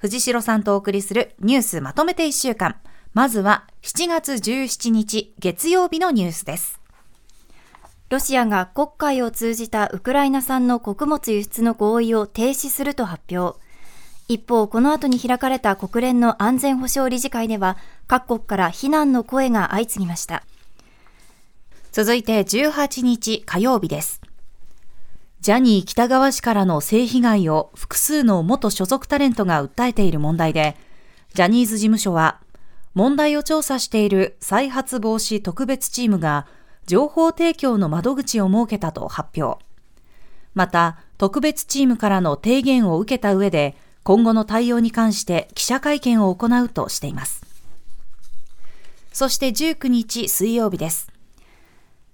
藤代さんとお送りするニュースまとめて1週間。まずは7月17日月曜日のニュースです。ロシアが国会を通じたウクライナ産の穀物輸出の合意を停止すると発表。一方、この後に開かれた国連の安全保障理事会では、各国から非難の声が相次ぎました。続いて18日火曜日です。ジャニー北川氏からの性被害を複数の元所属タレントが訴えている問題で、ジャニーズ事務所は、問題を調査している再発防止特別チームが、情報提供の窓口を設けたと発表。また、特別チームからの提言を受けた上で、今後の対応に関して記者会見を行うとしています。そして19日水曜日です。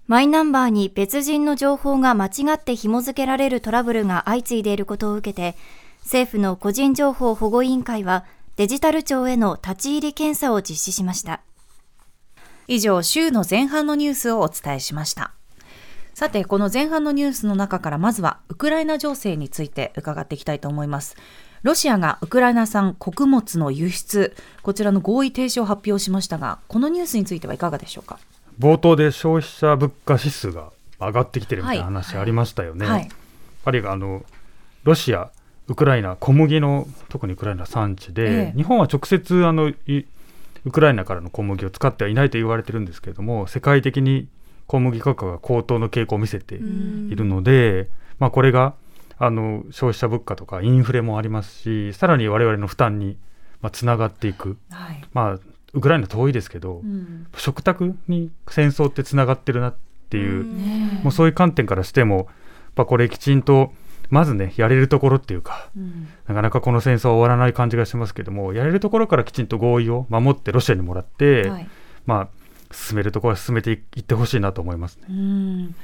マイナンバーに別人の情報が間違って紐付けられるトラブルが相次いでいることを受けて、政府の個人情報保護委員会はデジタル庁への立ち入り検査を実施しました。以上、週の前半のニュースをお伝えしました。さて、この前半のニュースの中からまずはウクライナ情勢について伺っていきたいと思います。ロシアがウクライナ産穀物の輸出、こちらの合意停止を発表しましたが、このニュースについてはいかがでしょうか？冒頭で消費者物価指数が上がってきてるみたいな話ありましたよね。はい。はい、やっぱりあのロシア、ウクライナ、小麦の特にウクライナ産地で、ええ、日本は直接あのウクライナからの小麦を使ってはいないと言われてるんですけれども、世界的に小麦価格が高騰の傾向を見せているので、まあ、これがあの消費者物価とかインフレもありますしさらに我々の負担にまあつながっていく、はい、まあウクライナ遠いですけど、うん、食卓に戦争ってつながってるなっていう、うもうそういう観点からしても、やっこれきちんとまずねやれるところっていうか、うん、なかなかこの戦争は終わらない感じがしますけどもやれるところからきちんと合意を守ってロシアにもらって、はい、まあ進めるところは進めていってほしいなと思いますね。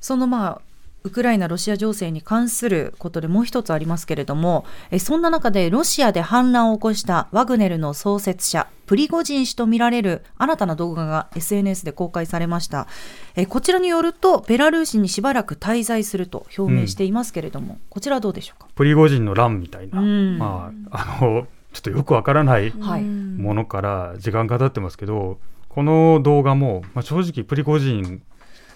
そのまあウクライナ・ロシア情勢に関することでもう一つありますけれども、えそんな中でロシアで反乱を起こしたワグネルの創設者、プリゴジン氏とみられる新たな動画が SNS で公開されました。えこちらによると、ベラルーシにしばらく滞在すると表明していますけれども、うん、こちらはどうでしょうか？プリゴジンの乱みたいな、うん、まあ、あの、ちょっとよくわからない。ものから時間が経ってますけど、この動画も、まあ、正直プリゴジン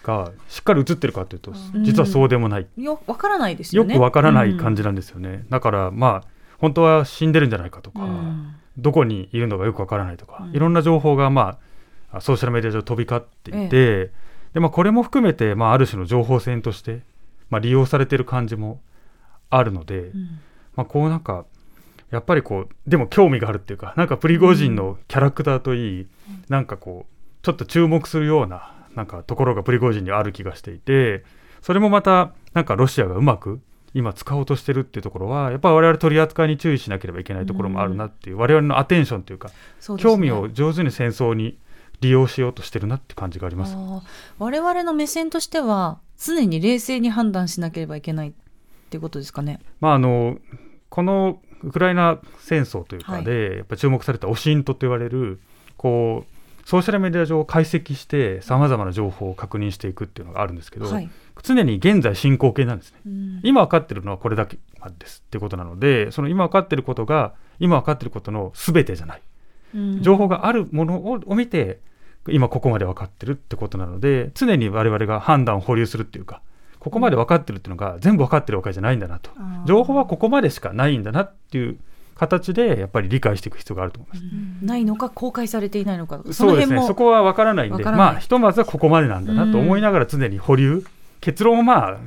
がしっかり映ってるかというと、実はそうでもない、うん、よわからないですよね。よくわからない感じなんですよね、うん、だからまあ本当は死んでるんじゃないかとか、うん、どこにいるのかよくわからないとか、いろんな情報がまあソーシャルメディア上飛び交っていて、ええ、でまあ、これも含めて、まあ、ある種の情報戦として、まあ、利用されてる感じもあるので、まあ、こうなんかやっぱりこうでも興味があるっていうかなんかプリゴジンのキャラクターといい、うん、なんかこうちょっと注目するようななんかところがプリゴジンにある気がしていてそれもまたなんかロシアがうまく今使おうとしてるっていうところはやっぱり我々取り扱いに注意しなければいけないところもあるなっていう、うん、我々のアテンションというか、ね、興味を上手に戦争に利用しようとしてるなって感じがあります。我々の目線としては常に冷静に判断しなければいけないっていうことですかね。まあ、あのこのウクライナ戦争というかで、はい、やっぱ注目されたオシントと言われるこうソーシャルメディア上を解析してさまざまな情報を確認していくっていうのがあるんですけど、はい、常に現在進行形なんですね、うん、今分かってるのはこれだけですってことなのでその今分かってることが今分かってることの全てじゃない、うん、情報があるものをを見て今ここまで分かってるってことなので常に我々が判断を保留するっていうかここまで分かってるっていうのが全部分かってるわけじゃないんだなと、情報はここまでしかないんだなっていう形でやっぱり理解していく必要があると思います。ないのか公開されていないのか。そうですね。そこは分からないんでまあひとまずはここまでなんだなと思いながら常に保留。結論をまあ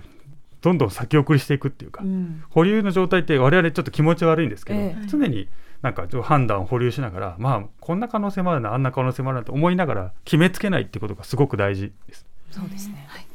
どんどん先送りしていくっていうか、うん、保留の状態って我々ちょっと気持ち悪いんですけど、え常になんか判断を保留しながらまあこんな可能性もあるなあんな可能性もあるなと思いながら決めつけないっていうことがすごく大事です。そうですね、はい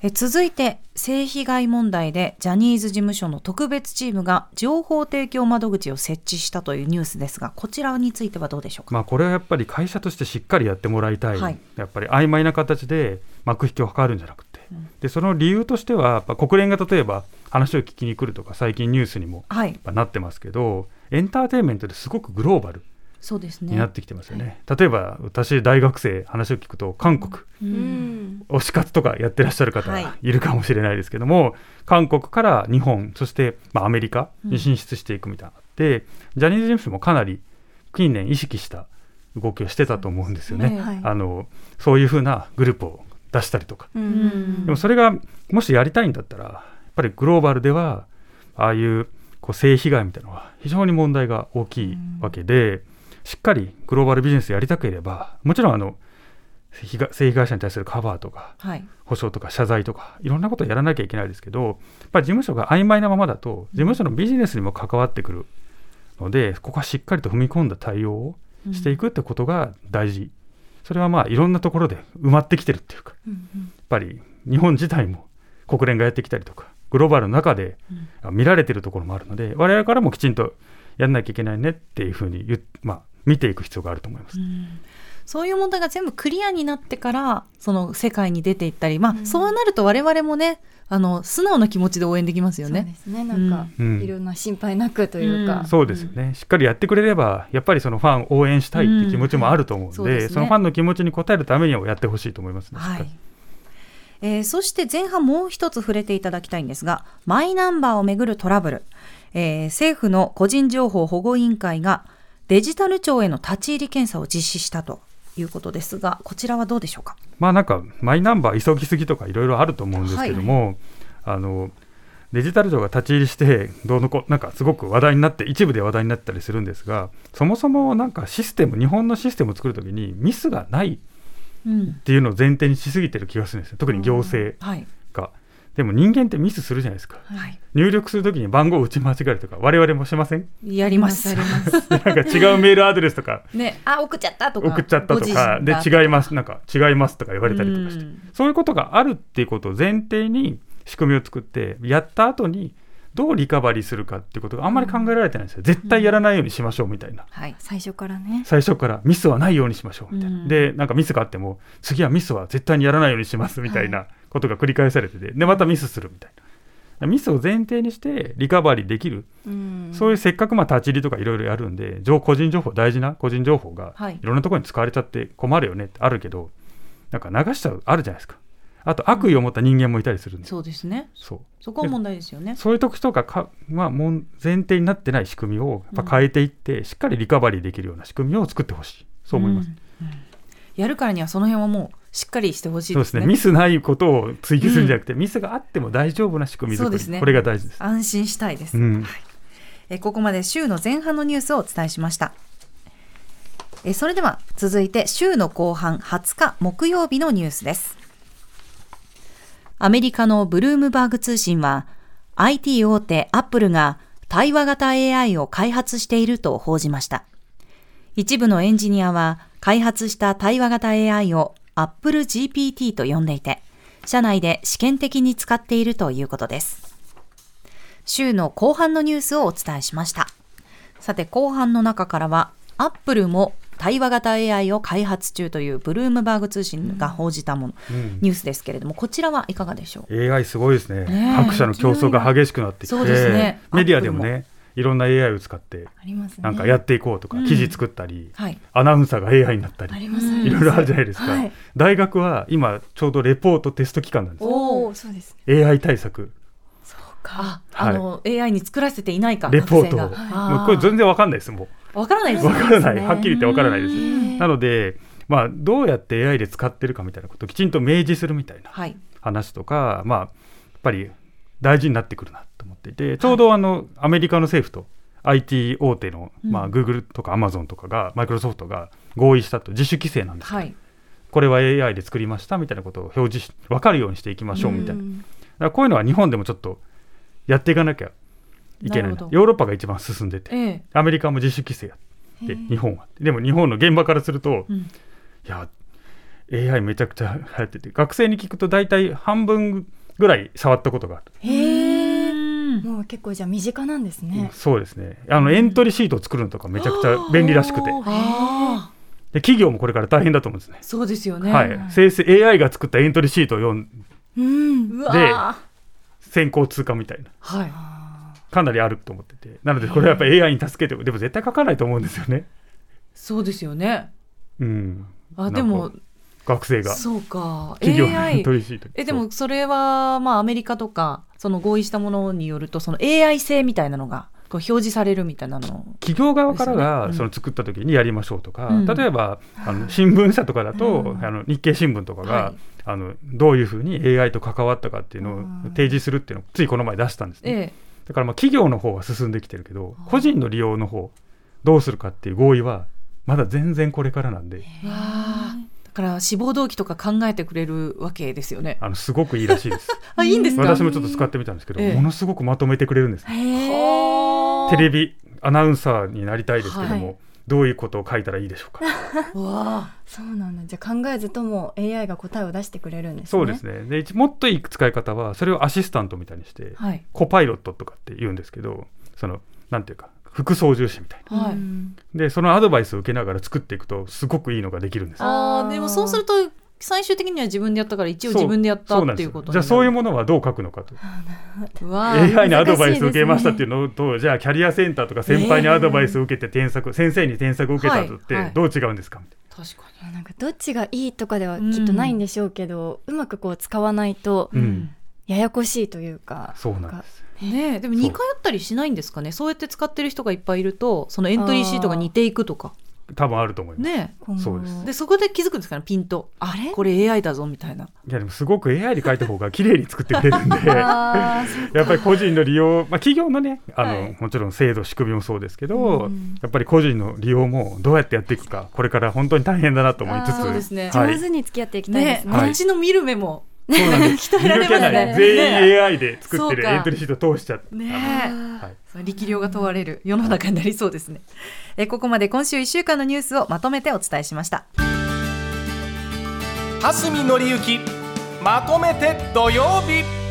え続いて性被害問題でジャニーズ事務所の特別チームが情報提供窓口を設置したというニュースですがこちらについてはどうでしょうか、まあ、これはやっぱり会社としてしっかりやってもらいたい、はい、やっぱり曖昧な形で幕引きを図るんじゃなくて、うん、でその理由としては国連が例えば話を聞きに来るとか最近ニュースにも、はい、なってますけどエンターテインメントですごくグローバルそうですね、になってきてますよね、はい、例えば私大学生話を聞くと韓国、うん、推し活とかやってらっしゃる方い。るかもしれないですけども、はい、韓国から日本そして、まあ、アメリカに進出していくみたいなっでジャニーズ事務所もかなり近年意識した動きをしてたと思うんですよね。ねはい、あのそういうふうなグループを出したりとか。でもそれがもしやりたいんだったらやっぱりグローバルではああいうこう性被害みたいなのは非常に問題が大きいわけで、しっかりグローバルビジネスやりたければもちろんあの性被害者に対するカバーとか、はい、保証とか謝罪とかいろんなことをやらなきゃいけないですけどやっぱり事務所が曖昧なままだと事務所のビジネスにも関わってくるのでここはしっかりと踏み込んだ対応をしていくってことが大事、うん、それはまあいろんなところで埋まってきてるっていうか、うんうん、やっぱり日本自体も国連がやってきたりとかグローバルの中で見られてるところもあるので、我々からもきちんとやんなきゃいけないねっていうふうにまあ、見ていく必要があると思います。うん。そういう問題が全部クリアになってからその世界に出ていったり、まあ、うん、そうなると我々もねあの素直な気持ちで応援できますよね。そうですね。なんか、うん、いろんな心配なくというか、うん、そうですよね。しっかりやってくれればやっぱりそのファン応援したいっていう気持ちもあると思うので,、そ、ね、そのファンの気持ちに応えるためにもやってほしいと思いますね。はい。えー、そして前半もう一つ触れていただきたいんですがマイナンバーをめぐるトラブル、えー、政府の個人情報保護委員会がデジタル庁への立ち入り検査を実施したということですが、こちらはどうでしょうか？まあなんかマイナンバー急ぎすぎとかいろいろあると思うんですけども、はい、あのデジタル庁が立ち入りしてどうのこなんかすごく話題になって一部で話題になったりするんですが、そもそもなんかシステム日本のシステムを作るときにミスがないっていうのを前提にしすぎてる気がするんですよ。特に行政が。はいでも人間ってミスするじゃないですか、はい、入力するときに番号を打ち間違えるとか我々もしません？やります。なんか違うメールアドレスとか。ね。あ送っちゃったとか。送っちゃったとかで違います。なんか違いますとか言われたりとかして。そういうことがあるっていうことを前提に仕組みを作ってやった後にどうリカバリーするかっていうことがあんまり考えられてないんですよ、絶対やらないようにしましょうみたいな、はい、最初からね。最初からミスはないようにしましょうみたいな、でなんかミスがあっても次はミスは絶対にやらないようにしますみたいなことが繰り返されててでまたミスするみたいな。ミスを前提にしてリカバリーできる、うん、そういうせっかくまあ立ち入りとかいろいろやるんで個人情報大事な個人情報がいろんなところに使われちゃって困るよねってあるけど、なんか流しちゃうあるじゃないですかあと悪意を持った人間もいたりするんで、うん、そうですね。そう。そこは問題ですよね。そういう時とかか、まあ、もう前提になってない仕組みをやっぱ変えていって、うん、しっかりリカバリーできるような仕組みを作ってほしい。そう思います、やるからにはその辺はもうしっかりしてほしい、ね、そうですね。ミスないことを追求するんじゃなくて、うん、ミスがあっても大丈夫な仕組み作り、ね、これが大事です。安心したいです、うん、はい、えここまで週の前半のニュースをお伝えしました。えそれでは続いて週の後半20日木曜日のニュースですアメリカのブルームバーグ通信は IT 大手アップルが対話型 AI を開発していると報じました一部のエンジニアは開発した対話型 AI を Apple GPT と呼んでいて、社内で試験的に使っているということです。週の後半のニュースをお伝えしました。さて、後半の中からは、Apple も対話型 AI を開発中というブルームバーグ通信が報じたもの、うん、ニュースですけれども、こちらはいかがでしょう ?AI すごいですね。ね各社の競争が激しくなってきて、そうですね、メディアでもね、いろんな AI を使ってなんかやっていこうとか、記事作ったり、アナウンサーが AI になったりいろいろあるじゃないですか、大学は今ちょうどレポートテスト期間なんですおそうです、ね、AI 対策か、あの、AI に作らせていないかレポート、もうこれ全然わかんないですもう。わからないですわからない。はっきり言ってわからないです。なのでまあどうやって AI で使ってるかみたいなことをきちんと明示するみたいな話とか、まあやっぱり大事になってくるなと思っていてちょうどあの、アメリカの政府と IT 大手の、まあ、Google とか Amazon とかが、マイクロソフトが合意したと自主規制なんですはい、これは AI で作りましたみたいなことを表示し分かるようにしていきましょうみたいな、だからこういうのは日本でもちょっとやっていかなきゃいけないヨーロッパが一番進んでて、ええ、アメリカも自主規制やって日本はでも日本の現場からすると、うん、いや AI めちゃくちゃ流行ってて学生に聞くと大体半分ぐらい触ったことがある。へもう結構じゃあ身近なんですね。そうですね。あのエントリーシートを作るのとかめちゃくちゃ便利らしくて。で企業もこれから大変だと思うんですね。そうですよね。はい。生成 AI が作ったエントリーシートを読んで、先行通過みたいな。はい。かなりあると思ってて。なのでこれはやっぱ AI に助けてでも絶対書かないと思うんですよね。そうですよね。うん。あでも学生がそうか企業のエントリーシートえでもそれはまあアメリカとかその合意したものによるとその AI 性みたいなのが表示されるみたいなの。企業側からがその作った時にやりましょうとか、うん、例えばあの新聞社とかだと、うん、あの日経新聞とかが、はい、あのどういうふうに AI と関わったかっていうのを提示するっていうのをついこの前出したんですね。ええ、だからまあ企業の方は進んできてるけど個人の利用の方どうするかっていう合意はまだ全然これからなんで。から志望動機とか考えてくれるわけですよね。あのすごくいいらしいです。あいいんです私もちょっと使ってみたんですけど、ものすごくまとめてくれるんです、ね。テレビアナウンサーになりたいですけども、はい、どういうことを書いたらいいでしょうか？わそうなんだ。じゃあ考えずとも AI が答えを出してくれるんですね。そうですね。でもっといい使い方はそれをアシスタントみたいにして、はい、コパイロットとかって言うんですけど、そのなんていうか副操縦士みたいな、はい、でそのアドバイスを受けながら作っていくとすごくいいのができるんです。あでもそうすると最終的には自分でやったから一応自分でやったっていうことじゃあそういうものはどう書くのかと。AI にアドバイスを受けましたっていうのと、ね、じゃあキャリアセンターとか先輩にアドバイスを受けて添削、えー、先生に添削を受けたとってどう違うんですか、はいはい、確かに。なんかどっちがいいとかではきっとないんでしょうけど、うん、うまくこう使わないとややこしいというか、そうなんですね。でも似通ったりしないんですかね？そうやって使ってる人がいっぱいいるとそのエントリーシートが似ていくとか。多分あると思います。ね、そうです。でそこで気づくんですかね？ピンとあれ？これ AI だぞみたいな。いやでもすごく AI で書いた方が綺麗に作ってくれるんで。やっぱり個人の利用、まあ、企業のねあの、はい、もちろん制度仕組みもそうですけど、やっぱり個人の利用もどうやってやっていくかこれから本当に大変だなと思いつつそうですね、はい、上手に付き合っていきたいですね。ねこっちの見る目もそうなんです。鍛えられますね。全員 AI で作ってるエントリーシート通しちゃって。ねはい、力量が問われる世の中になりそうですね。えここまで今週1週間のニュースをまとめてお伝えしました。蓮見紀之まとめて土曜日。